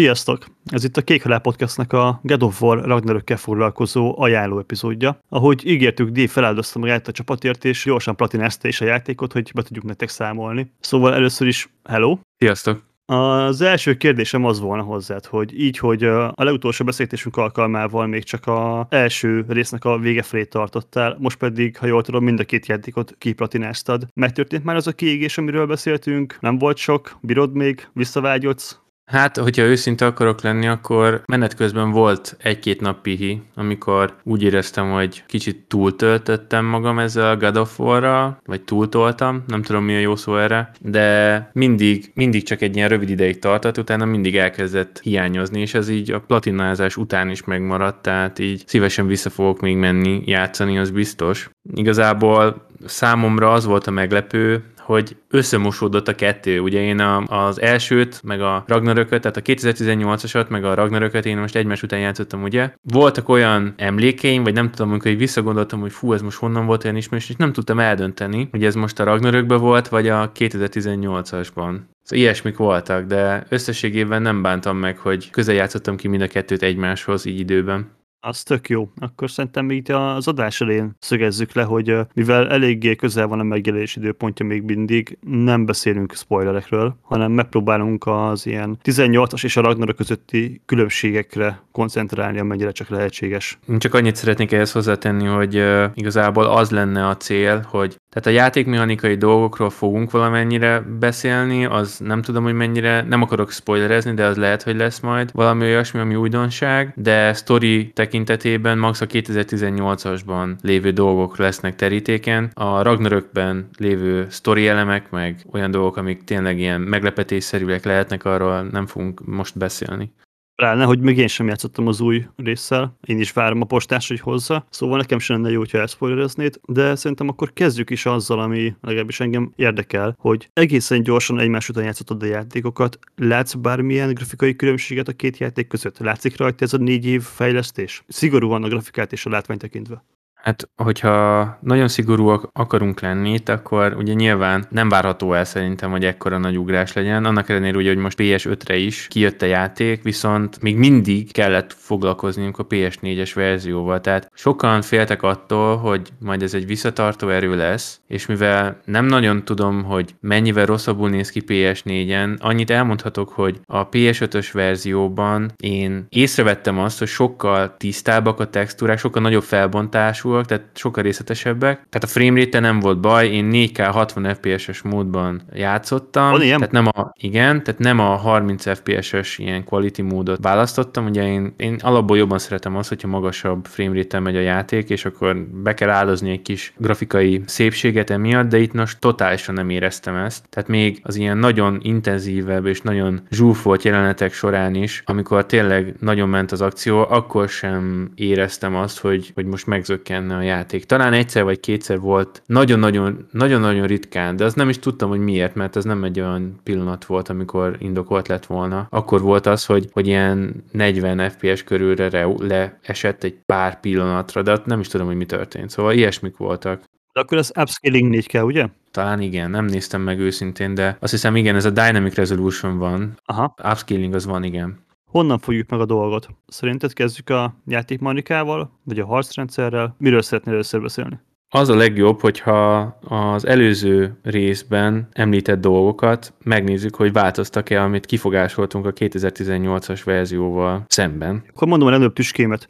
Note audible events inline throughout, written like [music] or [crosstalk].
Sziasztok! Ez itt a Kék Halál Podcastnak a God of War Ragnarökkel foglalkozó ajánló epizódja. Ahogy ígértük, Dave feláldozta magát a csapatért, és gyorsan platinázta is a játékot, hogy be tudjuk nektek számolni. Szóval először is hello! Sziasztok! Az első kérdésem az volna hozzád, hogy így, hogy a legutolsó beszélgetésünk alkalmával még csak a első résznek a vége felé tartottál, most pedig, ha jól tudom, mind a két játékot kiplatináztad. Megtörtént már az a kiégés, amiről beszéltünk? Nem volt sok? Bírod még? Visszavágyodsz? Hát, hogyha őszinte akarok lenni, akkor menet közben volt egy-két nap pihi, amikor úgy éreztem, hogy kicsit túltöltöttem magam ezzel a God of War-ra, vagy túltoltam, nem tudom mi a jó szó erre, de mindig, mindig csak egy ilyen rövid ideig tartott, utána mindig elkezdett hiányozni, és ez így a platinázás után is megmaradt, tehát így szívesen vissza fogok még menni játszani, az biztos. Igazából számomra az volt a meglepő, hogy összemosódott a kettő. Ugye én a, az elsőt, meg a Ragnarököt, tehát a 2018-asat, meg a Ragnarököt én most egymás után játszottam, ugye? Voltak olyan emlékeim, vagy nem tudom, amikor visszagondoltam, hogy fú, ez most honnan volt olyan ismerős, és nem tudtam eldönteni, hogy ez most a Ragnarökben volt, vagy a 2018-asban. Szóval ilyesmik voltak, de összességében nem bántam meg, hogy közel játszottam ki mind a kettőt egymáshoz így időben. Az tök jó. Akkor szerintem itt az adás elén szögezzük le, hogy mivel eléggé közel van a megjelenés időpontja még mindig, nem beszélünk spoilerekről, hanem megpróbálunk az ilyen 18-as és a Ragnarok közötti különbségekre koncentrálni, amennyire csak lehetséges. Csak annyit szeretnék ehhez hozzátenni, hogy igazából az lenne a cél, hogy tehát a játékmechanikai dolgokról fogunk valamennyire beszélni, az nem tudom, hogy mennyire, nem akarok spoilerezni, de az lehet, hogy lesz majd valami olyasmi, ami újdonság, de story tekintetében max a 2018-asban lévő dolgok lesznek terítéken. A Ragnarökben lévő story elemek, meg olyan dolgok, amik tényleg ilyen meglepetésszerűek lehetnek, arról nem fogunk most beszélni. Pláne, hogy még én sem játszottam az új résszel, én is várom a postás, hogy hozza, szóval nekem sem lenne jó, hogyha elszpoilereznéd, de szerintem akkor kezdjük is azzal, ami legalábbis engem érdekel, hogy egészen gyorsan egymás után játszottad a játékokat, látsz bármilyen grafikai különbséget a két játék között? Látszik rajta ez a négy év fejlesztés? Szigorúan a grafikát és a látvány tekintve. Hát, hogyha nagyon szigorúak akarunk lenni itt, akkor ugye nyilván nem várható el szerintem, hogy ekkora nagy ugrás legyen. Annak ellenére ugye, hogy most PS5-re is kijött a játék, viszont még mindig kellett foglalkozniunk a PS4-es verzióval. Tehát sokan féltek attól, hogy majd ez egy visszatartó erő lesz, és mivel nem nagyon tudom, hogy mennyivel rosszabbul néz ki PS4-en, annyit elmondhatok, hogy a PS5-ös verzióban én észrevettem azt, hogy sokkal tisztábbak a textúrák, sokkal nagyobb felbontású, lassúak, tehát sokkal részletesebbek. Tehát a frame rate nem volt baj, én 4K 60 FPS-es módban játszottam. Van ilyen? Tehát nem a, igen, tehát nem a 30 FPS-es ilyen quality módot választottam. Ugye én, én alapból jobban szeretem azt, hogyha magasabb frame rate megy a játék, és akkor be kell áldozni egy kis grafikai szépséget emiatt, de itt most totálisan nem éreztem ezt. Tehát még az ilyen nagyon intenzívebb és nagyon zsúfolt jelenetek során is, amikor tényleg nagyon ment az akció, akkor sem éreztem azt, hogy, hogy most megzökken lenne a játék. Talán egyszer vagy kétszer volt, nagyon-nagyon, nagyon-nagyon ritkán, de az nem is tudtam, hogy miért, mert ez nem egy olyan pillanat volt, amikor indokolt lett volna. Akkor volt az, hogy, hogy ilyen 40 FPS körülre leesett egy pár pillanatra, de nem is tudom, hogy mi történt. Szóval ilyesmik voltak. De akkor az upscaling 4 kell, ugye? Talán igen, nem néztem meg őszintén, de azt hiszem igen, ez a Dynamic Resolution van. Aha. Upscaling az van, igen. Honnan fogjuk meg a dolgot? Szerinted kezdjük a játékmanikával, vagy a harcrendszerrel? Miről szeretnél először beszélni? Az a legjobb, hogyha az előző részben említett dolgokat megnézzük, hogy változtak-e, amit kifogásoltunk a 2018-as verzióval szemben. Akkor mondom a előbb tüskémet.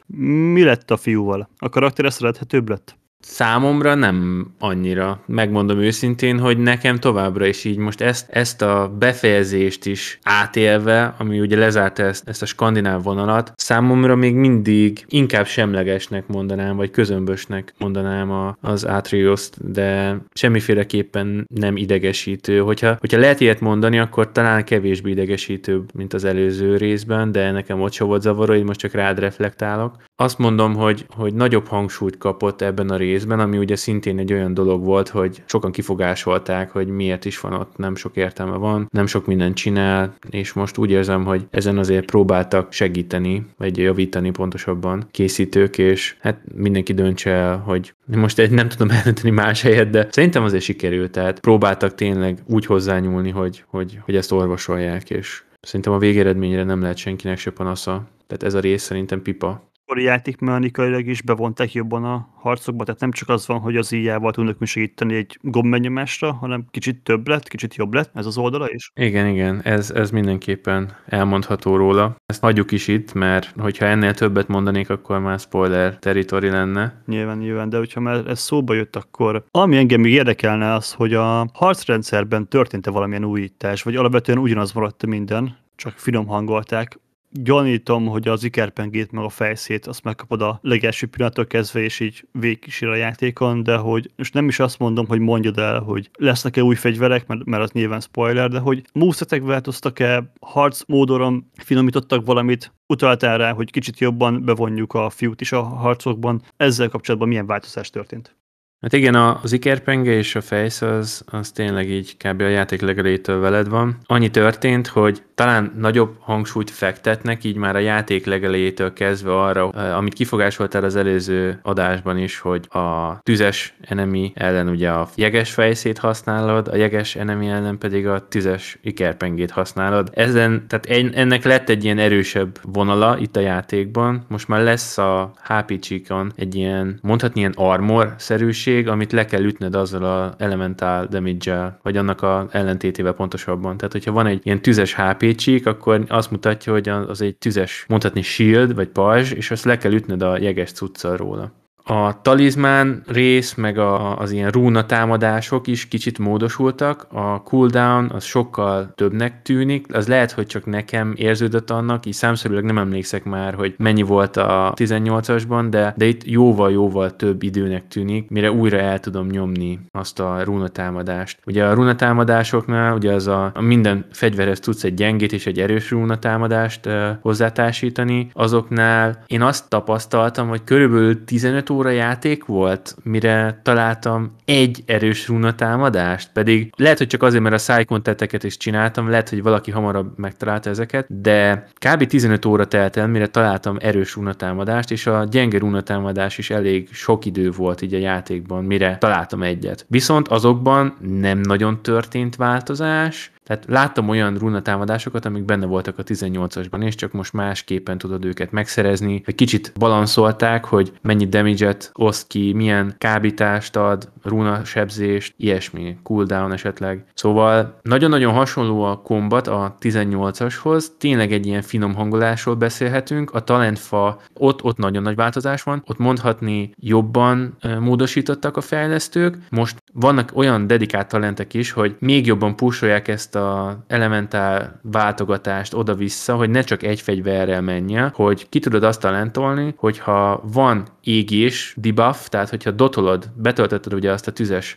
Mi lett a fiúval? A karakter szerethetőbb lett? Számomra nem annyira. Megmondom őszintén, hogy nekem továbbra is így most ezt, ezt a befejezést is átélve, ami ugye lezárta ezt, ezt a skandináv vonalat, számomra még mindig inkább semlegesnek mondanám, vagy közömbösnek mondanám a, az atreus de semmiféleképpen nem idegesítő. Hogyha, hogyha lehet ilyet mondani, akkor talán kevésbé idegesítőbb, mint az előző részben, de nekem ott sem volt zavaró, hogy most csak rád reflektálok. Azt mondom, hogy, hogy nagyobb hangsúlyt kapott ebben a részben, ami ugye szintén egy olyan dolog volt, hogy sokan kifogásolták, hogy miért is van ott, nem sok értelme van, nem sok mindent csinál, és most úgy érzem, hogy ezen azért próbáltak segíteni, vagy javítani pontosabban készítők, és hát mindenki döntse el, hogy most egy nem tudom eldönteni más helyet, de szerintem azért sikerült, tehát próbáltak tényleg úgy hozzányúlni, hogy, hogy, hogy ezt orvosolják, és Szerintem a végeredményre nem lehet senkinek se panasza. Tehát ez a rész szerintem pipa akkor játékmechanikailag is bevonták jobban a harcokba, tehát nem csak az van, hogy az íjával tudnak segíteni egy gombbenyomásra, hanem kicsit több lett, kicsit jobb lett ez az oldala is? Igen, igen, ez, ez mindenképpen elmondható róla. Ezt hagyjuk is itt, mert hogyha ennél többet mondanék, akkor már spoiler territory lenne. Nyilván, nyilván, de hogyha már ez szóba jött, akkor ami engem még érdekelne az, hogy a harcrendszerben történt-e valamilyen újítás, vagy alapvetően ugyanaz maradt minden, csak finom hangolták gyanítom, hogy az ikerpengét meg a fejszét azt megkapod a legelső pillanattól kezdve, és így végkísér a játékon, de hogy most nem is azt mondom, hogy mondjad el, hogy lesznek-e új fegyverek, mert, mert az nyilván spoiler, de hogy movesetek változtak-e, harc módoron finomítottak valamit, utaltál rá, hogy kicsit jobban bevonjuk a fiút is a harcokban. Ezzel kapcsolatban milyen változás történt? Hát igen, az ikerpenge és a fejsz az, az tényleg így kb. a játék legelejétől veled van. Annyi történt, hogy talán nagyobb hangsúlyt fektetnek így már a játék legelejétől kezdve arra, amit kifogásoltál az előző adásban is, hogy a tüzes enemi ellen ugye a jeges fejszét használod, a jeges enemi ellen pedig a tüzes ikerpengét használod. Ezen, tehát ennek lett egy ilyen erősebb vonala itt a játékban. Most már lesz a HP csíkon egy ilyen, mondhatni ilyen armor-szerűség, sebesség, amit le kell ütned azzal a elementál damage vagy annak a ellentétével pontosabban. Tehát, hogyha van egy ilyen tüzes HP csík, akkor azt mutatja, hogy az egy tüzes, mondhatni shield, vagy pajzs, és azt le kell ütned a jeges cuccal róla. A talizmán rész, meg a, az ilyen rúna támadások is kicsit módosultak, a cooldown az sokkal többnek tűnik, az lehet, hogy csak nekem érződött annak, így számszerűleg nem emlékszek már, hogy mennyi volt a 18-asban, de, de itt jóval-jóval több időnek tűnik, mire újra el tudom nyomni azt a rúna támadást. Ugye a rúna támadásoknál, ugye az a, a minden fegyverhez tudsz egy gyengét és egy erős rúna támadást e, hozzátársítani, azoknál én azt tapasztaltam, hogy körülbelül 15 óra játék volt, mire találtam egy erős runa támadást, pedig lehet, hogy csak azért, mert a szájkontetteket is csináltam, lehet, hogy valaki hamarabb megtalálta ezeket, de kb. 15 óra telt el, mire találtam erős runa támadást, és a gyenge runa támadás is elég sok idő volt így a játékban, mire találtam egyet. Viszont azokban nem nagyon történt változás, tehát láttam olyan runatámadásokat, amik benne voltak a 18-asban, és csak most másképpen tudod őket megszerezni. Egy kicsit balanszolták, hogy mennyi damage-et oszt ki, milyen kábítást ad, runa sebzést, ilyesmi, cooldown esetleg. Szóval nagyon-nagyon hasonló a kombat a 18-ashoz, tényleg egy ilyen finom hangolásról beszélhetünk, a talentfa, ott, ott nagyon nagy változás van, ott mondhatni jobban módosítottak a fejlesztők, most vannak olyan dedikált talentek is, hogy még jobban pusolják ezt a elementál váltogatást oda-vissza, hogy ne csak egy fegyverrel menjen, hogy ki tudod azt talentolni, hogyha van égés, debuff, tehát hogyha dotolod, betöltötted ugye azt a tüzes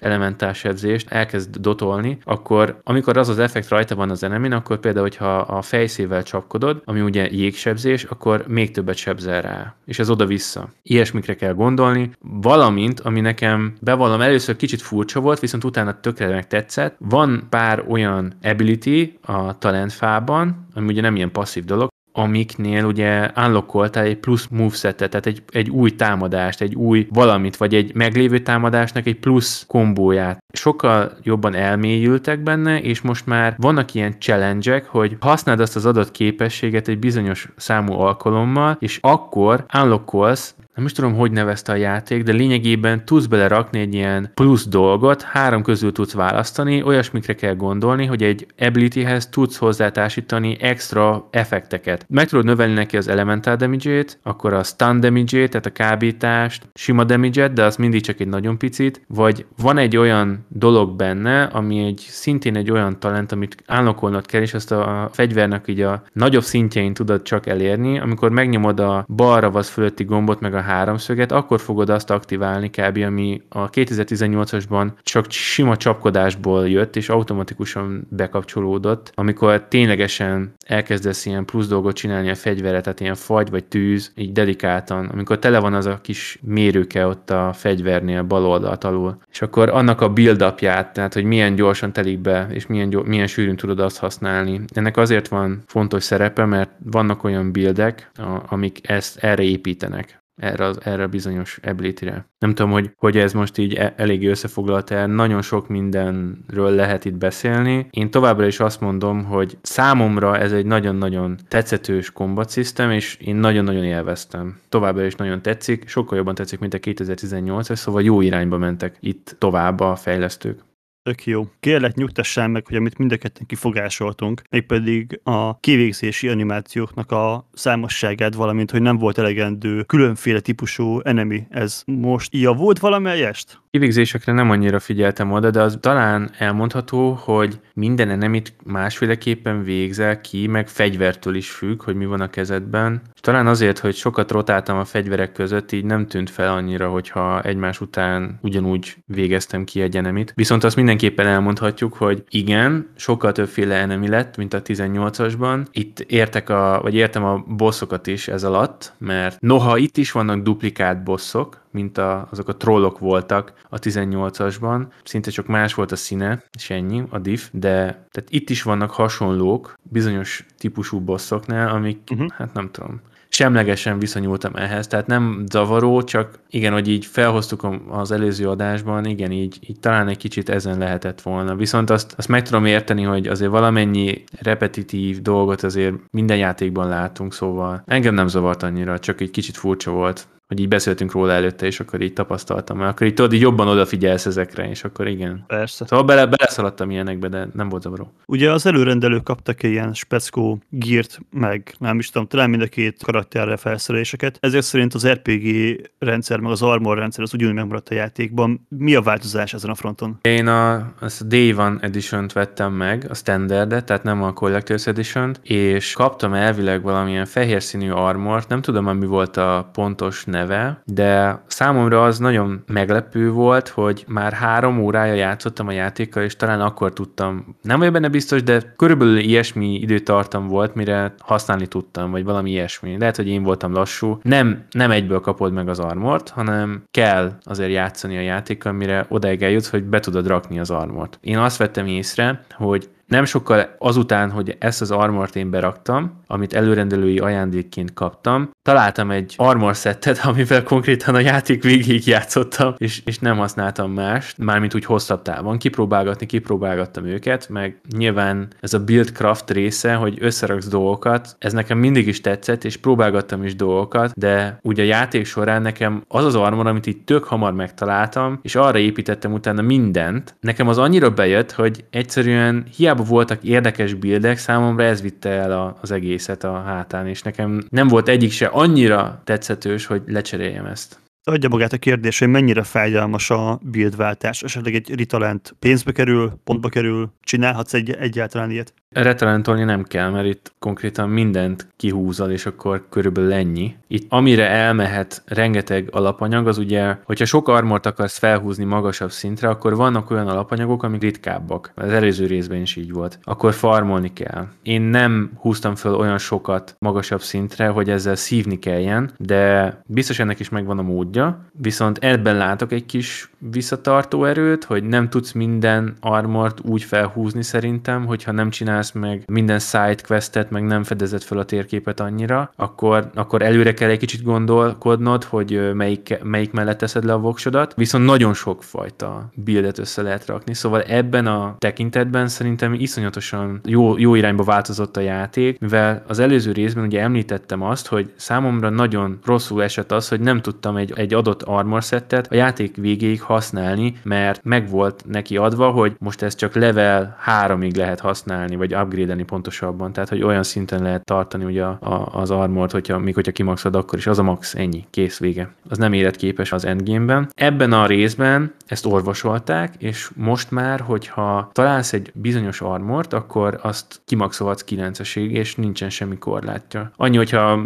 sebzést, elkezd dotolni, akkor amikor az az effekt rajta van az enemin, akkor például, hogyha a fejszével csapkodod, ami ugye jégsebzés, akkor még többet sebzel rá. És ez oda-vissza. Ilyesmikre kell gondolni, valamint, ami nekem bevallom először kicsit furcsa volt, viszont utána tökre tetszett, van pár olyan ability a talentfában, ami ugye nem ilyen passzív dolog, amiknél ugye unlockoltál egy plusz movesetet, tehát egy, egy új támadást, egy új valamit, vagy egy meglévő támadásnak egy plusz kombóját. Sokkal jobban elmélyültek benne, és most már vannak ilyen challenge hogy használd azt az adott képességet egy bizonyos számú alkalommal, és akkor unlockolsz nem is tudom, hogy nevezte a játék, de lényegében tudsz belerakni egy ilyen plusz dolgot, három közül tudsz választani, olyasmikre kell gondolni, hogy egy abilityhez tudsz hozzátársítani extra effekteket. Meg tudod növelni neki az elemental damage-ét, akkor a stun damage-ét, tehát a kábítást, sima damage de az mindig csak egy nagyon picit, vagy van egy olyan dolog benne, ami egy szintén egy olyan talent, amit álnokolnod kell, és azt a fegyvernek így a nagyobb szintjein tudod csak elérni, amikor megnyomod a balra vagy fölötti gombot, meg a háromszöget, akkor fogod azt aktiválni kb. ami a 2018-asban csak sima csapkodásból jött, és automatikusan bekapcsolódott, amikor ténylegesen elkezdesz ilyen plusz dolgot csinálni a fegyvere, tehát ilyen fagy vagy tűz, így delikáltan, amikor tele van az a kis mérőke ott a fegyvernél bal oldalt alul. És akkor annak a build tehát hogy milyen gyorsan telik be, és milyen, gyors, milyen sűrűn tudod azt használni. Ennek azért van fontos szerepe, mert vannak olyan buildek, amik ezt erre építenek. Erre, erre a bizonyos ability-re. Nem tudom, hogy, hogy ez most így e, eléggé összefoglalt el, nagyon sok mindenről lehet itt beszélni. Én továbbra is azt mondom, hogy számomra ez egy nagyon-nagyon tetszetős combat system, és én nagyon-nagyon élveztem. Továbbra is nagyon tetszik, sokkal jobban tetszik, mint a 2018-es, szóval jó irányba mentek itt tovább a fejlesztők. Tök jó. Kérlek nyugtassál meg, hogy amit mind a ketten kifogásoltunk, mégpedig a kivégzési animációknak a számosságát, valamint, hogy nem volt elegendő különféle típusú enemi. Ez most volt valamelyest? Kivégzésekre nem annyira figyeltem oda, de az talán elmondható, hogy minden enemit másféleképpen végzel ki, meg fegyvertől is függ, hogy mi van a kezedben. És talán azért, hogy sokat rotáltam a fegyverek között, így nem tűnt fel annyira, hogyha egymás után ugyanúgy végeztem ki egy enemit. Viszont azt mindenképpen elmondhatjuk, hogy igen, sokkal többféle enemi lett, mint a 18-asban. Itt értek a, vagy értem a bosszokat is ez alatt, mert noha itt is vannak duplikált bosszok, mint a, azok a trollok voltak a 18-asban, szinte csak más volt a színe, és ennyi, a diff, de tehát itt is vannak hasonlók bizonyos típusú bosszoknál, amik, uh-huh. hát nem tudom, semlegesen viszonyultam ehhez, tehát nem zavaró, csak igen, hogy így felhoztuk az előző adásban, igen, így, így talán egy kicsit ezen lehetett volna. Viszont azt, azt meg tudom érteni, hogy azért valamennyi repetitív dolgot azért minden játékban látunk, szóval engem nem zavart annyira, csak egy kicsit furcsa volt hogy így beszéltünk róla előtte, és akkor így tapasztaltam, mert akkor így tudod, így jobban odafigyelsz ezekre, és akkor igen. Persze. Szóval bele, beleszaladtam ilyenekbe, de nem volt zavaró. Ugye az előrendelők kaptak egy ilyen speckó gírt, meg nem is tudom, talán mind a két karakterre felszereléseket. Ezek szerint az RPG rendszer, meg az armor rendszer az ugyanúgy megmaradt a játékban. Mi a változás ezen a fronton? Én a, azt a Day One Edition-t vettem meg, a standard tehát nem a Collector's edition és kaptam elvileg valamilyen fehér színű armort, nem tudom, mi volt a pontos neve, de számomra az nagyon meglepő volt, hogy már három órája játszottam a játékkal, és talán akkor tudtam, nem vagyok benne biztos, de körülbelül ilyesmi időtartam volt, mire használni tudtam, vagy valami ilyesmi. Lehet, hogy én voltam lassú. Nem, nem egyből kapod meg az armort, hanem kell azért játszani a játékkal, mire odaig eljutsz, hogy be tudod rakni az armort. Én azt vettem észre, hogy nem sokkal azután, hogy ezt az armort én beraktam, amit előrendelői ajándékként kaptam, találtam egy armor szettet, [laughs] amivel konkrétan a játék végig játszottam, és, és nem használtam mást, mármint úgy hosszabb távon. Kipróbálgatni, kipróbálgattam őket, meg nyilván ez a build craft része, hogy összeraksz dolgokat, ez nekem mindig is tetszett, és próbálgattam is dolgokat, de ugye a játék során nekem az az armor, amit itt tök hamar megtaláltam, és arra építettem utána mindent, nekem az annyira bejött, hogy egyszerűen hiába voltak érdekes bildek, számomra ez vitte el az egészet a hátán, és nekem nem volt egyik se annyira tetszetős, hogy lecseréljem ezt. Adja magát a kérdés, hogy mennyire fájdalmas a buildváltás. Esetleg egy ritalent pénzbe kerül, pontba kerül, csinálhatsz egy, egyáltalán ilyet? Retalentolni nem kell, mert itt konkrétan mindent kihúzal, és akkor körülbelül ennyi. Itt amire elmehet rengeteg alapanyag, az ugye, hogyha sok armort akarsz felhúzni magasabb szintre, akkor vannak olyan alapanyagok, amik ritkábbak. Az előző részben is így volt. Akkor farmolni kell. Én nem húztam föl olyan sokat magasabb szintre, hogy ezzel szívni kelljen, de biztos ennek is megvan a módja. Viszont ebben látok egy kis visszatartó erőt, hogy nem tudsz minden armort úgy felhúzni szerintem, hogyha nem csinálsz meg minden side questet, meg nem fedezed fel a térképet annyira, akkor, akkor előre kell egy kicsit gondolkodnod, hogy melyik, melyik mellett teszed le a voksodat, viszont nagyon sok fajta buildet össze lehet rakni, szóval ebben a tekintetben szerintem iszonyatosan jó, jó irányba változott a játék, mivel az előző részben ugye említettem azt, hogy számomra nagyon rosszul esett az, hogy nem tudtam egy, egy adott armor settet a játék végéig használni, mert meg volt neki adva, hogy most ez csak level 3-ig lehet használni, vagy upgrade-elni pontosabban, tehát hogy olyan szinten lehet tartani ugye a, a, az armort, hogyha, még hogyha kimaxod, akkor is az a max, ennyi, kész vége. Az nem életképes az endgame-ben. Ebben a részben ezt orvosolták, és most már, hogyha találsz egy bizonyos armort, akkor azt kimaxolhatsz 9-esig, és nincsen semmi korlátja. Annyi, hogyha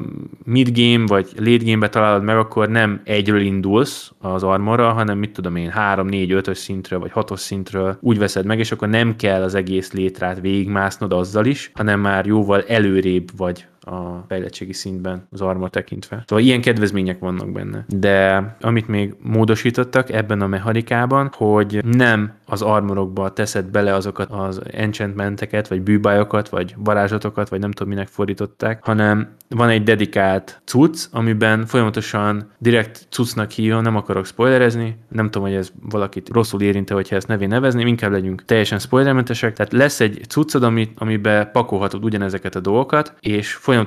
mid-game vagy late game-be találod meg, akkor nem egyről indulsz az armorra, hanem mit tudom én, 3, 4, 5-ös szintről, vagy 6-os szintről úgy veszed meg, és akkor nem kell az egész létrát végigmásznod azzal is, hanem már jóval előrébb vagy a fejlettségi szintben az arma tekintve. Szóval ilyen kedvezmények vannak benne. De amit még módosítottak ebben a mechanikában, hogy nem az armorokba teszed bele azokat az enchantmenteket, vagy bűbájokat, vagy varázslatokat, vagy nem tudom minek fordították, hanem van egy dedikált cucc, amiben folyamatosan direkt cuccnak hívom, nem akarok spoilerezni, nem tudom, hogy ez valakit rosszul érinte, hogyha ezt nevén nevezni, inkább legyünk teljesen spoilermentesek. Tehát lesz egy cuccod, ami, amiben pakolhatod ugyanezeket a dolgokat, és folyamatosan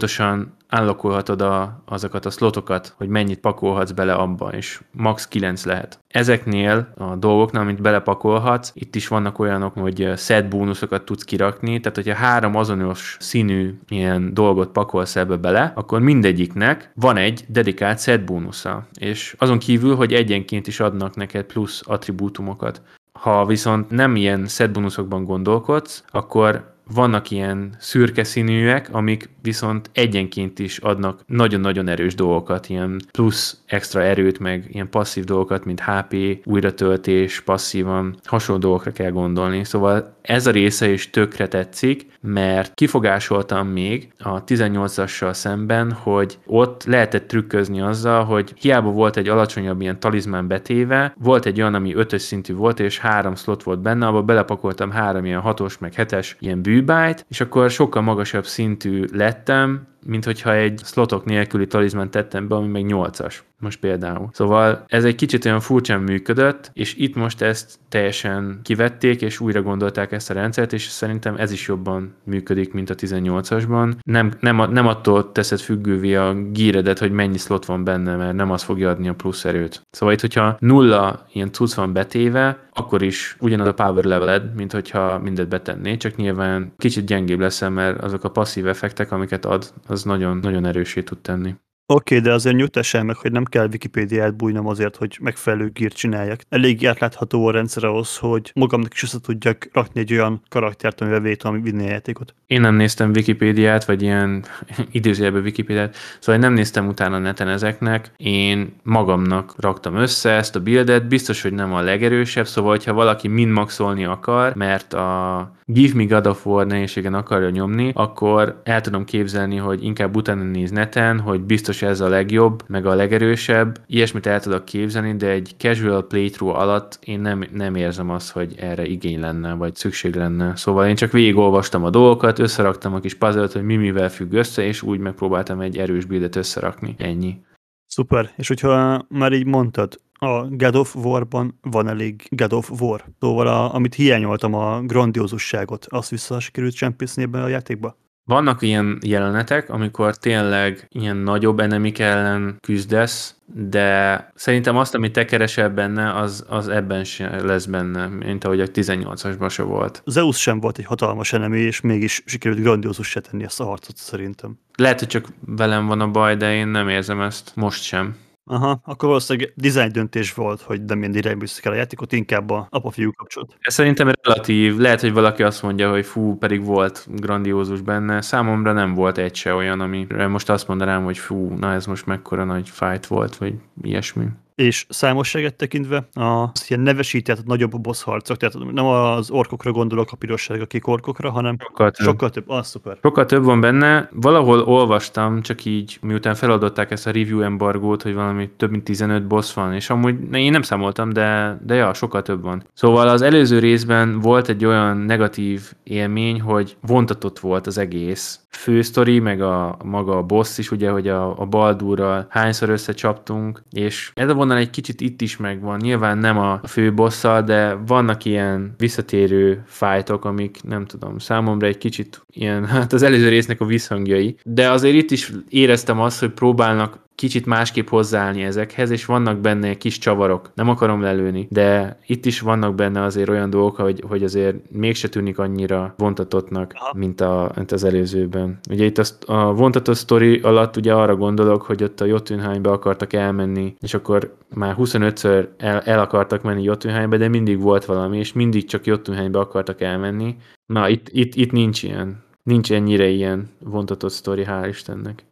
állokolhatod a, azokat a slotokat, hogy mennyit pakolhatsz bele abba, és max 9 lehet. Ezeknél a dolgoknál, amit belepakolhatsz, itt is vannak olyanok, hogy set bónuszokat tudsz kirakni, tehát hogyha három azonos színű ilyen dolgot pakolsz ebbe bele, akkor mindegyiknek van egy dedikált set bónusza. És azon kívül, hogy egyenként is adnak neked plusz attribútumokat. Ha viszont nem ilyen set bónuszokban gondolkodsz, akkor vannak ilyen szürke színűek, amik viszont egyenként is adnak nagyon-nagyon erős dolgokat, ilyen plusz extra erőt, meg ilyen passzív dolgokat, mint HP, újratöltés, passzívan, hasonló dolgokra kell gondolni. Szóval ez a része is tökre tetszik, mert kifogásoltam még a 18-assal szemben, hogy ott lehetett trükközni azzal, hogy hiába volt egy alacsonyabb ilyen talizmán betéve, volt egy olyan, ami ötös szintű volt, és három slot volt benne, abba belepakoltam három ilyen hatos, meg hetes ilyen bűbájt, és akkor sokkal magasabb szintű lettem, mint hogyha egy slotok nélküli talizmán tettem be, ami meg 8-as most például. Szóval ez egy kicsit olyan furcsán működött, és itt most ezt teljesen kivették, és újra gondolták ezt a rendszert, és szerintem ez is jobban működik, mint a 18-asban. Nem, nem, nem attól teszed függővé a gíredet, hogy mennyi slot van benne, mert nem az fogja adni a plusz erőt. Szóval itt, hogyha nulla ilyen cucc van betéve, akkor is ugyanaz a power leveled, mint hogyha mindet betenné, csak nyilván kicsit gyengébb leszel, mert azok a passzív effektek, amiket ad, az nagyon, nagyon erősé tud tenni. Oké, okay, de azért nyugtassál meg, hogy nem kell Wikipédiát bújnom azért, hogy megfelelő gírt csináljak. Elég átlátható a rendszer ahhoz, hogy magamnak is össze tudjak rakni egy olyan karaktert, amivel vétem, ami vinné a játékot. Én nem néztem Wikipédiát, vagy ilyen [laughs] időzőjelben Wikipédiát, szóval nem néztem utána neten ezeknek. Én magamnak raktam össze ezt a buildet, biztos, hogy nem a legerősebb, szóval ha valaki mind maxolni akar, mert a Give Me God of War nehézségen akarja nyomni, akkor el tudom képzelni, hogy inkább utána néz neten, hogy biztos ez a legjobb, meg a legerősebb. Ilyesmit el tudok képzelni, de egy casual playthrough alatt én nem, nem érzem azt, hogy erre igény lenne, vagy szükség lenne. Szóval én csak végigolvastam a dolgokat, összeraktam a kis puzzle hogy mi mivel függ össze, és úgy megpróbáltam egy erős bildet összerakni. Ennyi. Szuper. És hogyha már így mondtad, a God of War-ban van elég God of War. Szóval a, amit hiányoltam, a grandiózusságot, azt vissza sikerült csempészni ebben a játékba? Vannak ilyen jelenetek, amikor tényleg ilyen nagyobb enemik ellen küzdesz, de szerintem azt, amit te keresel benne, az, az ebben sem lesz benne, mint ahogy a 18-asban se volt. Zeus sem volt egy hatalmas enemi, és mégis sikerült grandiózus se tenni ezt a harcot szerintem. Lehet, hogy csak velem van a baj, de én nem érzem ezt most sem. Aha, akkor valószínűleg design döntés volt, hogy nem ilyen irányba el a játékot, inkább a apa-fiú kapcsolat. Ez szerintem relatív. Lehet, hogy valaki azt mondja, hogy fú, pedig volt grandiózus benne. Számomra nem volt egy se olyan, amire most azt mondanám, hogy fú, na ez most mekkora nagy fight volt, vagy ilyesmi és számosságet tekintve az ilyen nevesített nagyobb boss harcok, tehát nem az orkokra gondolok, a pirosság, akik orkokra, hanem sokkal több. Sokkal több. Ah, szuper. Sokkal több van benne. Valahol olvastam, csak így, miután feladották ezt a review embargót, hogy valami több mint 15 boss van, és amúgy én nem számoltam, de, de ja, sokkal több van. Szóval az előző részben volt egy olyan negatív élmény, hogy vontatott volt az egész, fősztori, meg a maga a boss is, ugye, hogy a, a Baldurral hányszor összecsaptunk, és ez a vonal egy kicsit itt is megvan. Nyilván nem a fő bosszal, de vannak ilyen visszatérő fájtok, amik nem tudom, számomra egy kicsit ilyen, hát az előző résznek a visszhangjai. De azért itt is éreztem azt, hogy próbálnak kicsit másképp hozzáállni ezekhez, és vannak benne kis csavarok. Nem akarom lelőni, de itt is vannak benne azért olyan dolgok, hogy, hogy azért mégse tűnik annyira vontatottnak, mint, a, mint az előzőben. Ugye itt a, a vontatott sztori alatt ugye arra gondolok, hogy ott a Jotunheimbe akartak elmenni, és akkor már 25-ször el, el akartak menni Jotunheimbe, de mindig volt valami, és mindig csak Jotunheimbe akartak elmenni. Na, itt, itt, itt nincs ilyen. Nincs ennyire ilyen vontatott sztori, hál' Istennek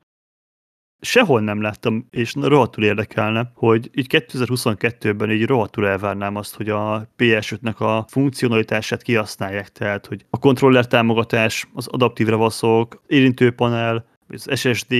sehol nem láttam, és rohadtul érdekelne, hogy így 2022-ben így rohadtul elvárnám azt, hogy a PS5-nek a funkcionalitását kihasználják, tehát hogy a kontroller támogatás, az adaptív ravaszok, érintőpanel, az SSD,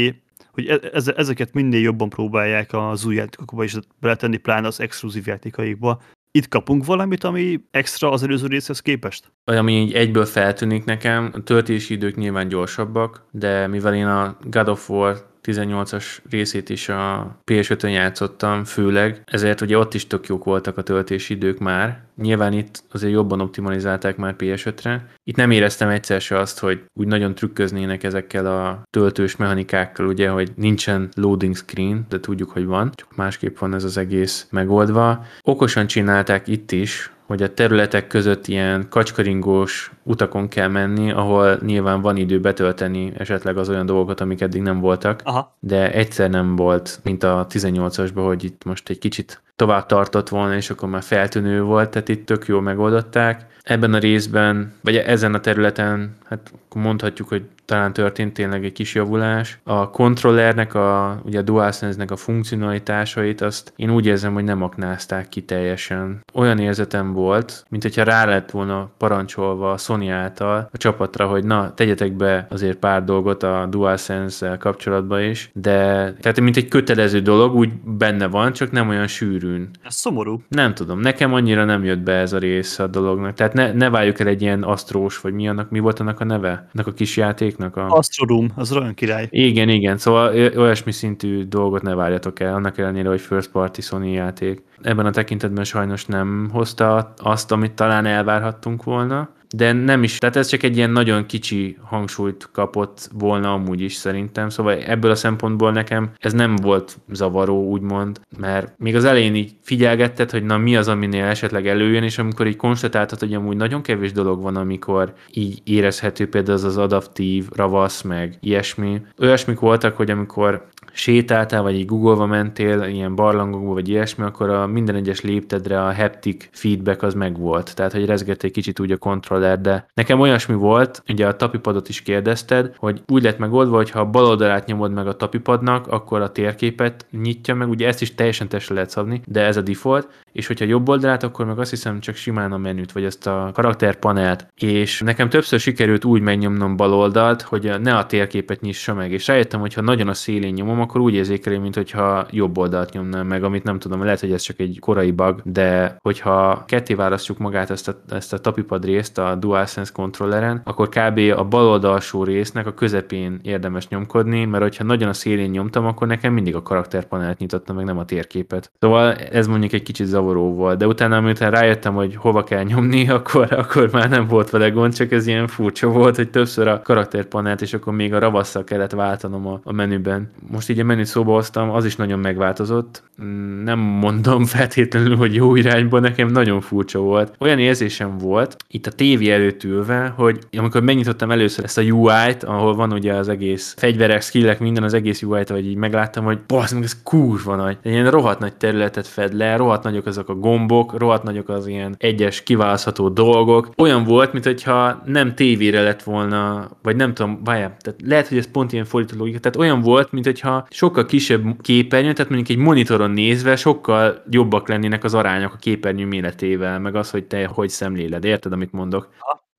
hogy e- ezeket minél jobban próbálják az új játékokba is beletenni, pláne az exkluzív játékaikba. Itt kapunk valamit, ami extra az előző részhez képest? Ami így egyből feltűnik nekem, a töltési idők nyilván gyorsabbak, de mivel én a God of War 18-as részét is a PS5-ön játszottam főleg, ezért ugye ott is tök jók voltak a töltési idők már. Nyilván itt azért jobban optimalizálták már PS5-re. Itt nem éreztem egyszer se azt, hogy úgy nagyon trükköznének ezekkel a töltős mechanikákkal, ugye, hogy nincsen loading screen, de tudjuk, hogy van, csak másképp van ez az egész megoldva. Okosan csinálták itt is, hogy a területek között ilyen kacskaringós utakon kell menni, ahol nyilván van idő betölteni esetleg az olyan dolgokat, amik eddig nem voltak, Aha. de egyszer nem volt, mint a 18-asban, hogy itt most egy kicsit tovább tartott volna, és akkor már feltűnő volt, tehát itt tök jól megoldották. Ebben a részben, vagy ezen a területen, hát mondhatjuk, hogy talán történt tényleg egy kis javulás. A kontrollernek, a, ugye a DualSense-nek a funkcionalitásait, azt én úgy érzem, hogy nem aknázták ki teljesen. Olyan érzetem volt, mint hogyha rá lett volna parancsolva a Sony által a csapatra, hogy na, tegyetek be azért pár dolgot a DualSense-szel kapcsolatban is, de tehát mint egy kötelező dolog, úgy benne van, csak nem olyan sűrűn. Ez szomorú. Nem tudom, nekem annyira nem jött be ez a rész a dolognak. Tehát ne, ne várjuk el egy ilyen asztrós, vagy mi annak, mi volt annak a neve? Annak a kis játéknak a... Astrodum, az olyan király. Igen, igen, szóval olyasmi szintű dolgot ne várjatok el, annak ellenére, hogy first party Sony játék. Ebben a tekintetben sajnos nem hozta azt, amit talán elvárhattunk volna de nem is, tehát ez csak egy ilyen nagyon kicsi hangsúlyt kapott volna amúgy is szerintem, szóval ebből a szempontból nekem ez nem volt zavaró, úgymond, mert még az elején így figyelgetted, hogy na mi az, aminél esetleg előjön, és amikor így konstatáltad, hogy amúgy nagyon kevés dolog van, amikor így érezhető például az az adaptív ravasz, meg ilyesmi. Olyasmik voltak, hogy amikor sétáltál, vagy így googolva mentél ilyen barlangokba, vagy ilyesmi, akkor a minden egyes léptedre a haptic feedback az megvolt. Tehát, hogy rezgett egy kicsit úgy a kontroller, de nekem olyasmi volt, ugye a tapipadot is kérdezted, hogy úgy lett megoldva, hogy ha bal oldalát nyomod meg a tapipadnak, akkor a térképet nyitja meg, ugye ezt is teljesen testre lehet szabni, de ez a default, és hogyha jobb oldalát, akkor meg azt hiszem csak simán a menüt, vagy ezt a karakterpanelt. És nekem többször sikerült úgy megnyomnom bal oldalt, hogy ne a térképet nyissa meg, és rájöttem, hogy ha nagyon a szélén nyomom, akkor úgy érzékeli, mint hogyha jobb oldalt nyomnám meg, amit nem tudom, lehet, hogy ez csak egy korai bug, de hogyha ketté választjuk magát ezt a, ezt a tapipad részt a DualSense kontrolleren, akkor kb. a bal oldalsó résznek a közepén érdemes nyomkodni, mert hogyha nagyon a szélén nyomtam, akkor nekem mindig a karakterpanelt nyitotta meg, nem a térképet. Szóval ez mondjuk egy kicsit zavaró volt, de utána, miután rájöttem, hogy hova kell nyomni, [laughs] akkor, akkor már nem volt vele gond, csak ez ilyen furcsa volt, hogy többször a karakterpanelt, és akkor még a ravasszal kellett váltanom a, a menüben. Most így a menüt szóba hoztam, az is nagyon megváltozott. Nem mondom [laughs] feltétlenül, hogy jó irányba, nekem nagyon furcsa volt. Olyan érzésem volt, itt a tévé előtt ülve, hogy amikor megnyitottam először ezt a UI-t, ahol van ugye az egész fegyverek, skillek, minden az egész UI-t, vagy így megláttam, hogy basz, meg ez kurva nagy. Egy ilyen rohadt nagy területet fed le, rohadt nagyok azok a gombok, rohadt nagyok az ilyen egyes kiválasztható dolgok. Olyan volt, mintha nem tévére lett volna, vagy nem tudom, várjál, tehát lehet, hogy ez pont ilyen fordító logika, tehát olyan volt, mintha sokkal kisebb képernyő, tehát mondjuk egy monitoron nézve sokkal jobbak lennének az arányok a képernyő méretével, meg az, hogy te hogy szemléled. Érted, amit mondok?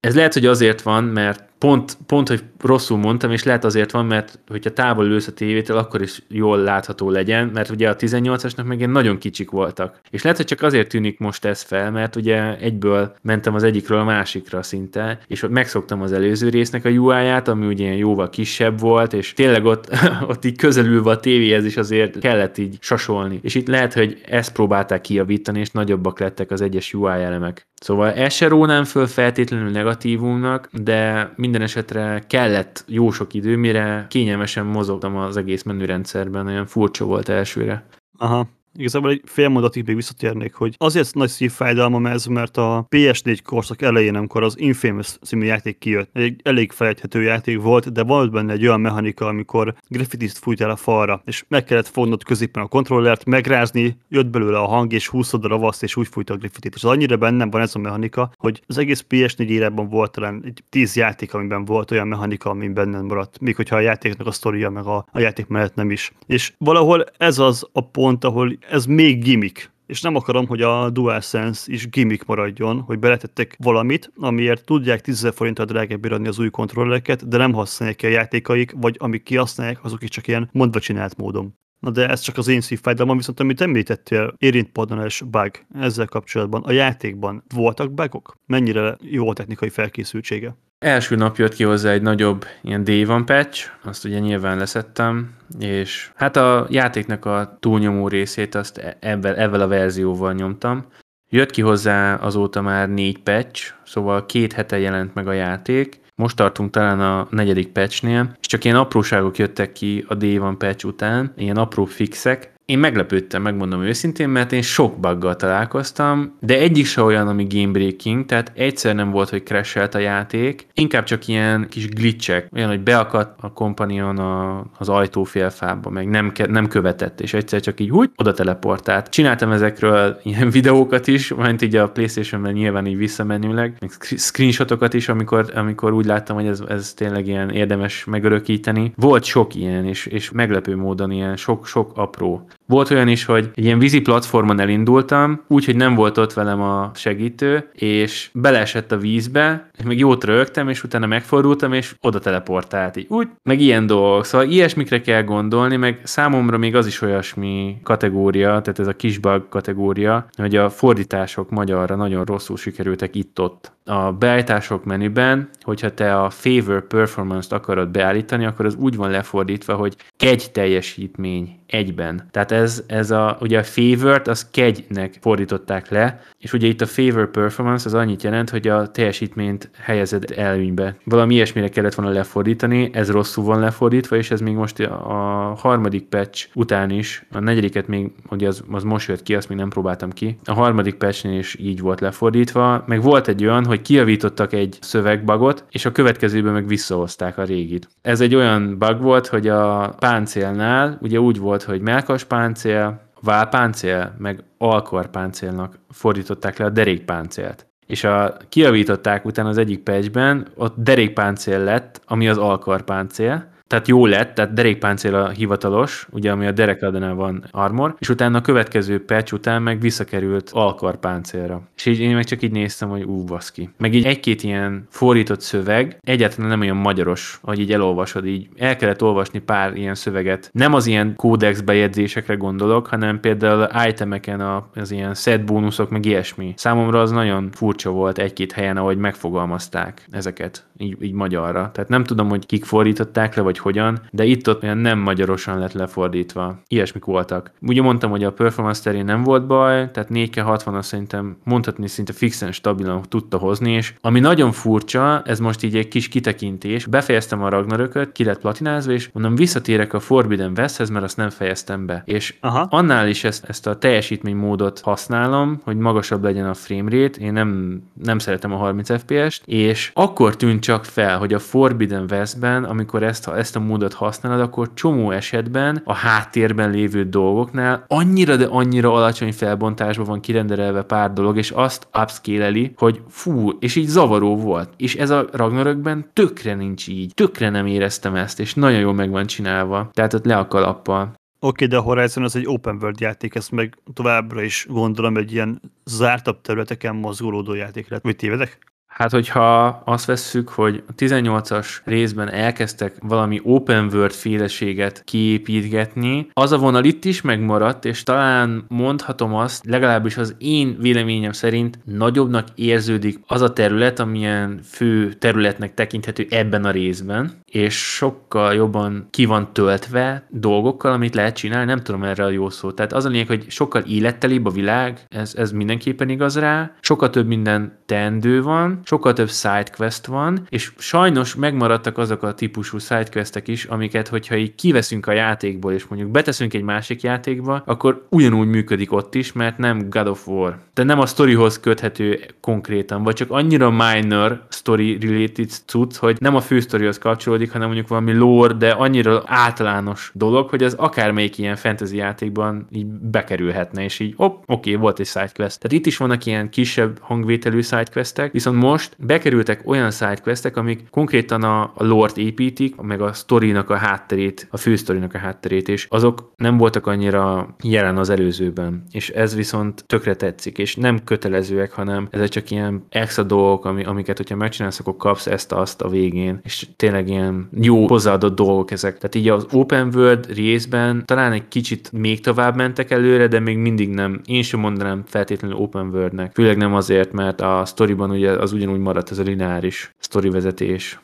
Ez lehet, hogy azért van, mert pont, pont, hogy rosszul mondtam, és lehet azért van, mert hogyha távol lősz a tévétől, akkor is jól látható legyen, mert ugye a 18-asnak meg ilyen nagyon kicsik voltak. És lehet, hogy csak azért tűnik most ez fel, mert ugye egyből mentem az egyikről a másikra szinte, és ott megszoktam az előző résznek a UI-ját, ami ugye ilyen jóval kisebb volt, és tényleg ott, [laughs] ott így közelülve a tévéhez is azért kellett így sasolni. És itt lehet, hogy ezt próbálták kijavítani, és nagyobbak lettek az egyes UI elemek. Szóval ezt se rónám föl feltétlenül negatívumnak, de minden esetre kellett jó sok idő, mire kényelmesen mozogtam az egész menürendszerben, olyan furcsa volt elsőre. Aha. Igazából egy fél mondatig még visszatérnék, hogy azért nagy szívfájdalmam ez, mert a PS4 korszak elején, amikor az Infamous című játék kijött, egy elég felejthető játék volt, de volt benne egy olyan mechanika, amikor graffitiszt fújtál a falra, és meg kellett fognod középen a kontrollert, megrázni, jött belőle a hang, és húzod a ravaszt, és úgy fújta a graffitit. És az annyira bennem van ez a mechanika, hogy az egész PS4 érában volt talán egy tíz játék, amiben volt olyan mechanika, ami bennem maradt, még hogyha a játéknak a sztoria, meg a, a játék mellett nem is. És valahol ez az a pont, ahol ez még gimmick, és nem akarom, hogy a DualSense is gimmick maradjon, hogy beletettek valamit, amiért tudják 10 forinttal drágább adni az új kontrollereket, de nem használják ki a játékaik, vagy amik kihasználják, azok is csak ilyen mondva csinált módon. Na de ez csak az én szívfájdalmam, viszont amit említettél, érintpadonás bug ezzel kapcsolatban. A játékban voltak bugok? Mennyire jó a technikai felkészültsége? Első nap jött ki hozzá egy nagyobb ilyen day one patch, azt ugye nyilván leszettem, és hát a játéknak a túlnyomó részét azt ebben, ebben a verzióval nyomtam. Jött ki hozzá azóta már négy patch, szóval két hete jelent meg a játék, most tartunk talán a negyedik patchnél, és csak ilyen apróságok jöttek ki a Day One patch után, ilyen apró fixek, én meglepődtem, megmondom őszintén, mert én sok buggal találkoztam, de egyik se olyan, ami game breaking, tehát egyszer nem volt, hogy crashelt a játék, inkább csak ilyen kis glitchek, olyan, hogy beakadt a kompanion a, az ajtófélfába, meg nem, nem követett, és egyszer csak így úgy oda teleportált. Csináltam ezekről ilyen [laughs] videókat is, majd így a Playstation-ben nyilván így visszamenőleg, meg screenshotokat is, amikor, amikor úgy láttam, hogy ez, ez tényleg ilyen érdemes megörökíteni. Volt sok ilyen, és, és meglepő módon ilyen sok-sok apró volt olyan is, hogy egy ilyen vízi platformon elindultam, úgyhogy nem volt ott velem a segítő, és beleesett a vízbe, és meg jót rögtem, és utána megfordultam, és oda teleportált így. Úgy, meg ilyen dolgok. Szóval ilyesmikre kell gondolni, meg számomra még az is olyasmi kategória, tehát ez a kisbag kategória, hogy a fordítások magyarra nagyon rosszul sikerültek itt-ott. A beállítások menüben, hogyha te a favor performance-t akarod beállítani, akkor az úgy van lefordítva, hogy egy teljesítmény egyben. Tehát ez, ez a, ugye a favored, az kegynek fordították le, és ugye itt a favor performance az annyit jelent, hogy a teljesítményt helyezed előnybe. Valami ilyesmire kellett volna lefordítani, ez rosszul van lefordítva, és ez még most a harmadik patch után is, a negyediket még, ugye az, az most jött ki, azt még nem próbáltam ki, a harmadik patchnél is így volt lefordítva, meg volt egy olyan, hogy kiavítottak egy szövegbagot, és a következőben meg visszahozták a régit. Ez egy olyan bug volt, hogy a páncélnál ugye úgy volt, hogy melkas páncél, válpáncél, meg alkarpáncélnak fordították le a derékpáncélt. És a, kiavították utána az egyik patchben, ott derékpáncél lett, ami az alkarpáncél, tehát jó lett, tehát derékpáncél a hivatalos, ugye ami a derekadánál van armor, és utána a következő patch után meg visszakerült alkarpáncélra. És így én meg csak így néztem, hogy ú, baszki. Meg így egy-két ilyen fordított szöveg, egyáltalán nem olyan magyaros, hogy így elolvasod, így el kellett olvasni pár ilyen szöveget. Nem az ilyen kódex bejegyzésekre gondolok, hanem például itemeken az ilyen set bónuszok, meg ilyesmi. Számomra az nagyon furcsa volt egy-két helyen, ahogy megfogalmazták ezeket, így, így magyarra. Tehát nem tudom, hogy kik fordították le, vagy hogyan, de itt-ott olyan nem magyarosan lett lefordítva. Ilyesmik voltak. Ugye mondtam, hogy a performance terén nem volt baj, tehát 4K60 azt szerintem mondhatni szinte fixen stabilan tudta hozni, és ami nagyon furcsa, ez most így egy kis kitekintés, befejeztem a Ragnarököt, ki lett platinázva, és mondom, visszatérek a Forbidden Westhez, mert azt nem fejeztem be. És Aha. annál is ezt, ezt a teljesítménymódot használom, hogy magasabb legyen a frame rate, én nem, nem szeretem a 30 FPS-t, és akkor tűnt csak fel, hogy a Forbidden Westben, amikor ezt, ezt ezt a módot használod, akkor csomó esetben a háttérben lévő dolgoknál annyira, de annyira alacsony felbontásban van kirendelve pár dolog, és azt upscale hogy fú, és így zavaró volt. És ez a Ragnarökben tökre nincs így. Tökre nem éreztem ezt, és nagyon jól meg van csinálva. Tehát ott le a kalappal. Oké, okay, de a Horizon az egy open world játék, ezt meg továbbra is gondolom egy ilyen zártabb területeken mozgolódó játék lett. Mit tévedek? Hát, hogyha azt vesszük, hogy a 18-as részben elkezdtek valami open world féleséget kiépítgetni, az a vonal itt is megmaradt, és talán mondhatom azt, legalábbis az én véleményem szerint nagyobbnak érződik az a terület, amilyen fő területnek tekinthető ebben a részben, és sokkal jobban ki van töltve dolgokkal, amit lehet csinálni, nem tudom erre a jó szó. Tehát az a lényeg, hogy sokkal élettelibb a világ, ez, ez mindenképpen igaz rá, sokkal több minden teendő van, sokkal több sidequest van, és sajnos megmaradtak azok a típusú sidequestek is, amiket, hogyha így kiveszünk a játékból, és mondjuk beteszünk egy másik játékba, akkor ugyanúgy működik ott is, mert nem God of War. De nem a storyhoz köthető konkrétan, vagy csak annyira minor story related cucc, hogy nem a fő storyhoz kapcsolódik, hanem mondjuk valami lore, de annyira általános dolog, hogy az akármelyik ilyen fantasy játékban így bekerülhetne, és így, op, oké, volt egy sidequest. Tehát itt is vannak ilyen kisebb hangvételű sidequestek, viszont most bekerültek olyan sidequestek, amik konkrétan a, a lore építik, meg a sztorinak a hátterét, a fősztorinak a hátterét, és azok nem voltak annyira jelen az előzőben. És ez viszont tökre tetszik, és nem kötelezőek, hanem ezek csak ilyen extra dolgok, ami, amiket, hogyha megcsinálsz, akkor kapsz ezt-azt a végén, és tényleg ilyen jó hozzáadott dolgok ezek. Tehát így az open world részben talán egy kicsit még tovább mentek előre, de még mindig nem. Én sem mondanám feltétlenül open worldnek. Főleg nem azért, mert a storyban ugye az ugyanúgy maradt ez a lineáris story vezetés.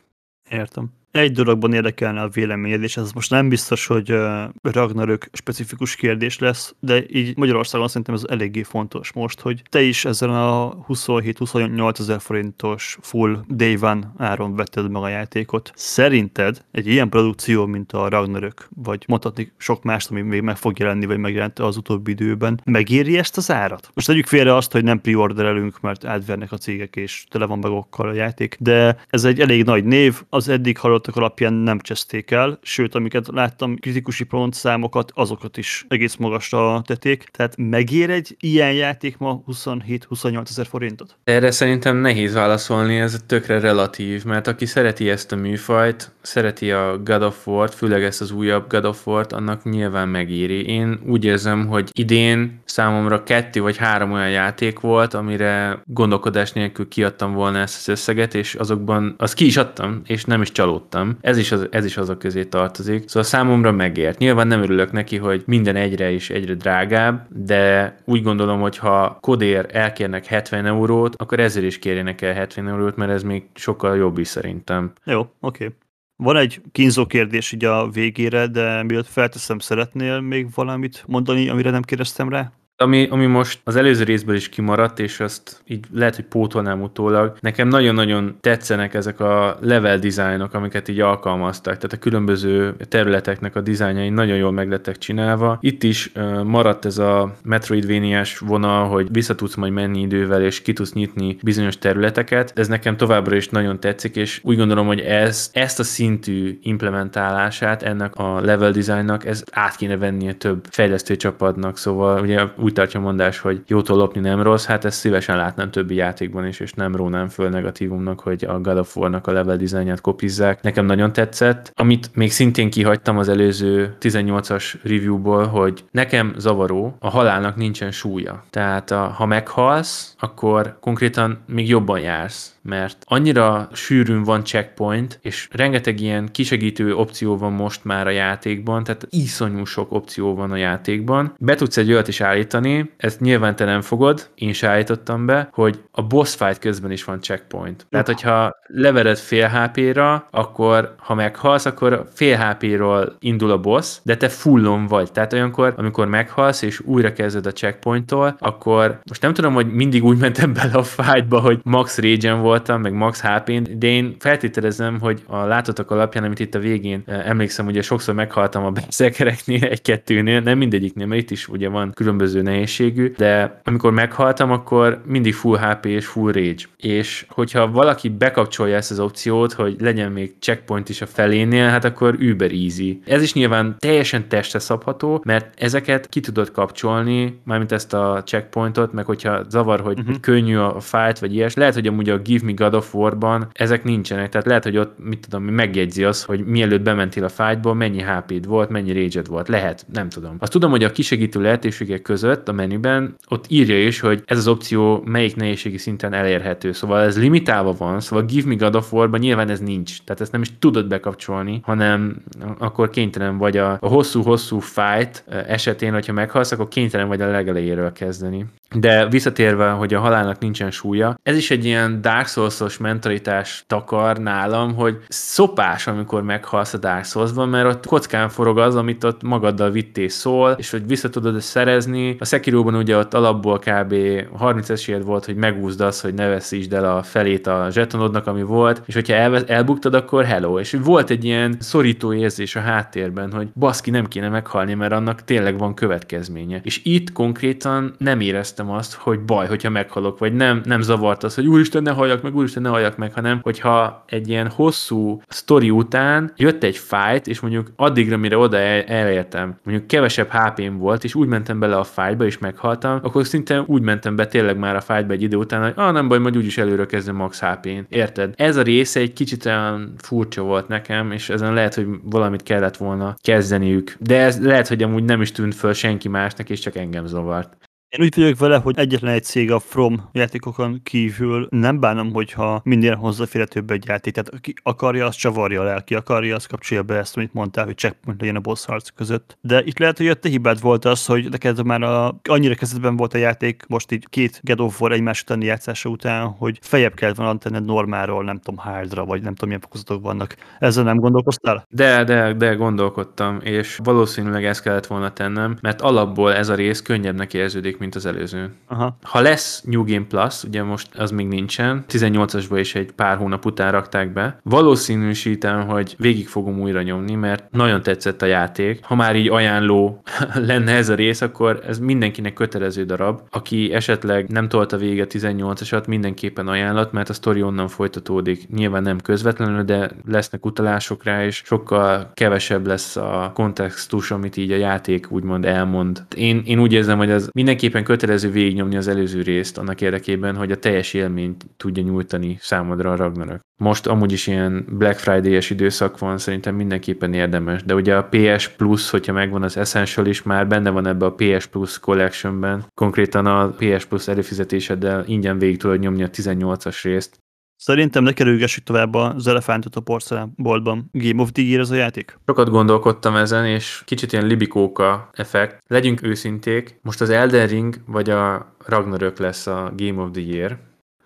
Értem. Egy dologban érdekelne a véleményed, és ez most nem biztos, hogy Ragnarök specifikus kérdés lesz, de így Magyarországon szerintem ez eléggé fontos most, hogy te is ezen a 27-28 ezer forintos full day one áron vetted meg a játékot. Szerinted egy ilyen produkció, mint a Ragnarök, vagy mondhatni sok mást, ami még meg fog jelenni, vagy megjelent az utóbbi időben, megéri ezt az árat? Most tegyük félre azt, hogy nem preorderelünk, mert átvernek a cégek, és tele van megokkal a játék, de ez egy elég nagy név, az eddig halott adatok alapján nem cseszték el, sőt, amiket láttam, kritikusi pontszámokat, azokat is egész magasra tették. Tehát megér egy ilyen játék ma 27-28 ezer forintot? Erre szerintem nehéz válaszolni, ez tökre relatív, mert aki szereti ezt a műfajt, szereti a God of War-t, főleg ezt az újabb God of War-t, annak nyilván megéri. Én úgy érzem, hogy idén számomra kettő vagy három olyan játék volt, amire gondolkodás nélkül kiadtam volna ezt az összeget, és azokban az ki is adtam, és nem is csalódtam hallottam. Ez is, az, ez is azok közé tartozik. Szóval számomra megért. Nyilván nem örülök neki, hogy minden egyre is egyre drágább, de úgy gondolom, hogy ha kodér elkérnek 70 eurót, akkor ezért is kérjenek el 70 eurót, mert ez még sokkal jobb is szerintem. Jó, oké. Okay. Van egy kínzó kérdés így a végére, de mielőtt felteszem, szeretnél még valamit mondani, amire nem kérdeztem rá? Ami, ami most az előző részből is kimaradt, és azt így lehet, hogy pótolnám utólag. Nekem nagyon-nagyon tetszenek ezek a level dizájnok, amiket így alkalmaztak. Tehát a különböző területeknek a dizájnjai nagyon jól meglettek csinálva. Itt is uh, maradt ez a Metroidvania-s vonal, hogy vissza tudsz majd menni idővel, és ki tudsz nyitni bizonyos területeket. Ez nekem továbbra is nagyon tetszik, és úgy gondolom, hogy ez, ezt a szintű implementálását ennek a level designnak, ez át kéne vennie több fejlesztő csapatnak. Szóval ugye úgy tartja mondás, hogy jótól lopni nem rossz, hát ezt szívesen látnám többi játékban is, és nem rónám föl negatívumnak, hogy a God of War-nak a level dizájnját kopizzák. Nekem nagyon tetszett. Amit még szintén kihagytam az előző 18-as reviewból, hogy nekem zavaró, a halálnak nincsen súlya. Tehát a, ha meghalsz, akkor konkrétan még jobban jársz mert annyira sűrűn van checkpoint, és rengeteg ilyen kisegítő opció van most már a játékban, tehát iszonyú sok opció van a játékban. Be tudsz egy olyat is állítani, ezt nyilván te nem fogod, én se állítottam be, hogy a boss fight közben is van checkpoint. Tehát, hogyha levered fél HP-ra, akkor ha meghalsz, akkor fél HP-ról indul a boss, de te fullon vagy. Tehát olyankor, amikor meghalsz, és újra kezded a checkpointtól, akkor most nem tudom, hogy mindig úgy mentem bele a fightba, hogy max rage volt, voltam, meg max hp de én feltételezem, hogy a látotok alapján, amit itt a végén eh, emlékszem, ugye sokszor meghaltam a berserkereknél, [laughs] egy-kettőnél, nem mindegyiknél, mert itt is ugye van különböző nehézségű, de amikor meghaltam, akkor mindig full HP és full rage. És hogyha valaki bekapcsolja ezt az opciót, hogy legyen még checkpoint is a felénél, hát akkor über easy. Ez is nyilván teljesen testre szabható, mert ezeket ki tudod kapcsolni, mármint ezt a checkpointot, meg hogyha zavar, hogy uh-huh. könnyű a fight, vagy ilyes, lehet, hogy amúgy a Give mi God of War-ban ezek nincsenek. Tehát lehet, hogy ott, mit tudom, megjegyzi az, hogy mielőtt bementél a fightból, mennyi hp volt, mennyi rage volt. Lehet, nem tudom. Azt tudom, hogy a kisegítő lehetőségek között a menüben ott írja is, hogy ez az opció melyik nehézségi szinten elérhető. Szóval ez limitálva van, szóval Give Me God of War-ban nyilván ez nincs. Tehát ezt nem is tudod bekapcsolni, hanem akkor kénytelen vagy a, a hosszú-hosszú fight esetén, hogyha meghalsz, akkor kénytelen vagy a legelejéről kezdeni. De visszatérve, hogy a halálnak nincsen súlya, ez is egy ilyen Dark Souls-os mentalitás takar nálam, hogy szopás, amikor meghalsz a Dark Souls-ban, mert ott kockán forog az, amit ott magaddal vittél szól, és hogy vissza tudod szerezni. A Sekiróban ugye ott alapból kb. 30 esélyed volt, hogy megúzd az, hogy ne veszítsd el a felét a zsetonodnak, ami volt, és hogyha el, elbuktad, akkor hello. És volt egy ilyen szorító érzés a háttérben, hogy baszki nem kéne meghalni, mert annak tényleg van következménye. És itt konkrétan nem éreztem éreztem azt, hogy baj, hogyha meghalok, vagy nem, nem zavart az, hogy úristen, ne halljak meg, úristen, ne halljak meg, hanem hogyha egy ilyen hosszú sztori után jött egy fight, és mondjuk addigra, mire oda el, elértem, mondjuk kevesebb hp volt, és úgy mentem bele a fightba, és meghaltam, akkor szinte úgy mentem be tényleg már a fightba egy idő után, hogy ah, nem baj, majd úgyis előre kezdem max HP-n. Érted? Ez a része egy kicsit olyan furcsa volt nekem, és ezen lehet, hogy valamit kellett volna kezdeniük. De ez lehet, hogy amúgy nem is tűnt föl senki másnak, és csak engem zavart. Én úgy vagyok vele, hogy egyetlen egy cég a From játékokon kívül nem bánom, hogyha minden hozzáférhetőbb egy játék. Tehát aki akarja, az csavarja le, aki akarja, az kapcsolja be ezt, amit mondtál, hogy checkpoint legyen a boss harc között. De itt lehet, hogy a te hibád volt az, hogy neked már a, annyira kezdetben volt a játék, most így két God of War egymás utáni játszása után, hogy fejebb kellett volna tenned normáról, nem tudom, hardra, vagy nem tudom, milyen fokozatok vannak. Ezzel nem gondolkoztál? De, de, de gondolkodtam, és valószínűleg ezt kellett volna tennem, mert alapból ez a rész könnyebbnek érződik, mint az előző. Aha. Ha lesz New Game Plus, ugye most az még nincsen, 18-asba is egy pár hónap után rakták be, valószínűsítem, hogy végig fogom újra nyomni, mert nagyon tetszett a játék. Ha már így ajánló [laughs] lenne ez a rész, akkor ez mindenkinek kötelező darab. Aki esetleg nem tolta vége 18-asat, mindenképpen ajánlat, mert a sztori onnan folytatódik. Nyilván nem közvetlenül, de lesznek utalások rá, és sokkal kevesebb lesz a kontextus, amit így a játék úgymond elmond. Én, én úgy érzem, hogy ez mindenki mindenképpen kötelező végignyomni az előző részt annak érdekében, hogy a teljes élményt tudja nyújtani számodra a Ragnarök. Most amúgy is ilyen Black Friday-es időszak van, szerintem mindenképpen érdemes, de ugye a PS Plus, hogyha megvan az Essential is, már benne van ebbe a PS Plus Collectionben, konkrétan a PS Plus előfizetéseddel ingyen végig tudod nyomni a 18-as részt, Szerintem ne kerülgessük tovább az elefántot a porcelánboltban. Game of the Year ez a játék? Sokat gondolkodtam ezen, és kicsit ilyen libikóka effekt. Legyünk őszinték, most az Elden Ring vagy a Ragnarök lesz a Game of the Year.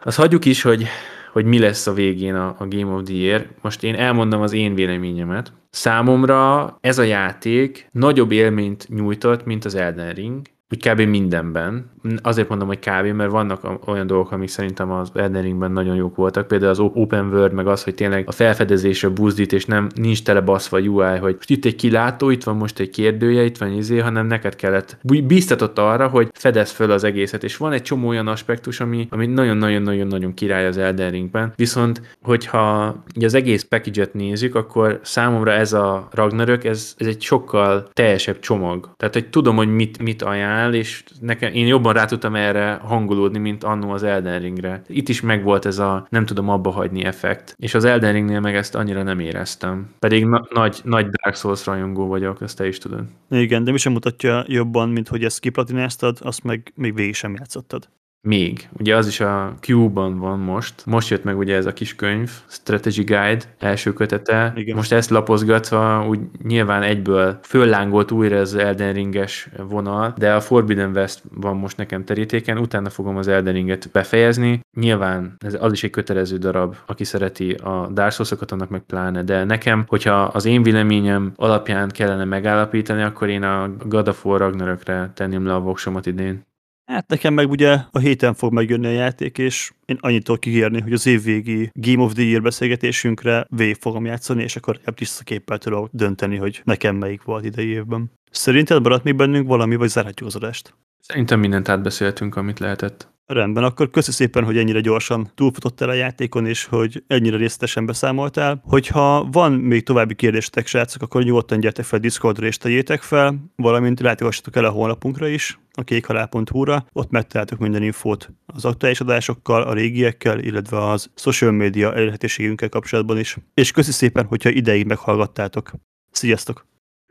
Azt hagyjuk is, hogy, hogy mi lesz a végén a, a Game of the Year. Most én elmondom az én véleményemet. Számomra ez a játék nagyobb élményt nyújtott, mint az Elden Ring, úgy kb. mindenben. Azért mondom, hogy kb., mert vannak olyan dolgok, amik szerintem az Elden nagyon jók voltak. Például az Open World, meg az, hogy tényleg a felfedezésre buzdít, és nem nincs tele baszva UI, hogy itt egy kilátó, itt van most egy kérdője, itt van izé, hanem neked kellett. Bíztatott arra, hogy fedez föl az egészet. És van egy csomó olyan aspektus, ami, ami nagyon-nagyon-nagyon-nagyon király az Elden Ringben. Viszont, hogyha az egész package-et nézzük, akkor számomra ez a Ragnarök, ez, ez egy sokkal teljesebb csomag. Tehát, hogy tudom, hogy mit, mit ajánl, csinál, és nekem, én jobban rá tudtam erre hangolódni, mint annó az Elden Ringre. Itt is megvolt ez a nem tudom abba hagyni effekt. És az Elden Ringnél meg ezt annyira nem éreztem. Pedig na- nagy, nagy Dark Souls rajongó vagyok, ezt te is tudod. Igen, de mi sem mutatja jobban, mint hogy ezt kiplatináztad, azt meg még végig sem játszottad. Még. Ugye az is a Q-ban van most. Most jött meg ugye ez a kis könyv, Strategy Guide, első kötete. Igen. Most ezt lapozgatva úgy nyilván egyből föllángolt újra ez az Elden Ringes vonal, de a Forbidden West van most nekem terítéken, utána fogom az Elden Ringet befejezni. Nyilván ez az is egy kötelező darab, aki szereti a Dark Souls-okat, annak meg pláne, de nekem, hogyha az én véleményem alapján kellene megállapítani, akkor én a God of War Ragnarökre tenném le a voksomat idén. Hát nekem meg ugye a héten fog megjönni a játék, és én annyit tudok kikérni, hogy az évvégi Game of the Year beszélgetésünkre végig fogom játszani, és akkor tiszta képpel tudok dönteni, hogy nekem melyik volt idei évben. Szerinted maradt még bennünk valami, vagy zárhatjuk az adást? Szerintem mindent átbeszéltünk, amit lehetett. Rendben, akkor köszi szépen, hogy ennyire gyorsan túlfutottál a játékon, és hogy ennyire részletesen beszámoltál. Hogyha van még további kérdésetek, srácok, akkor nyugodtan gyertek fel Discordra és tegyétek fel, valamint látogassatok el a honlapunkra is, a kékhalál.hu-ra, ott megtaláltok minden infót az aktuális adásokkal, a régiekkel, illetve az social media elérhetőségünkkel kapcsolatban is. És köszi szépen, hogyha ideig meghallgattátok. Sziasztok!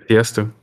Sziasztok!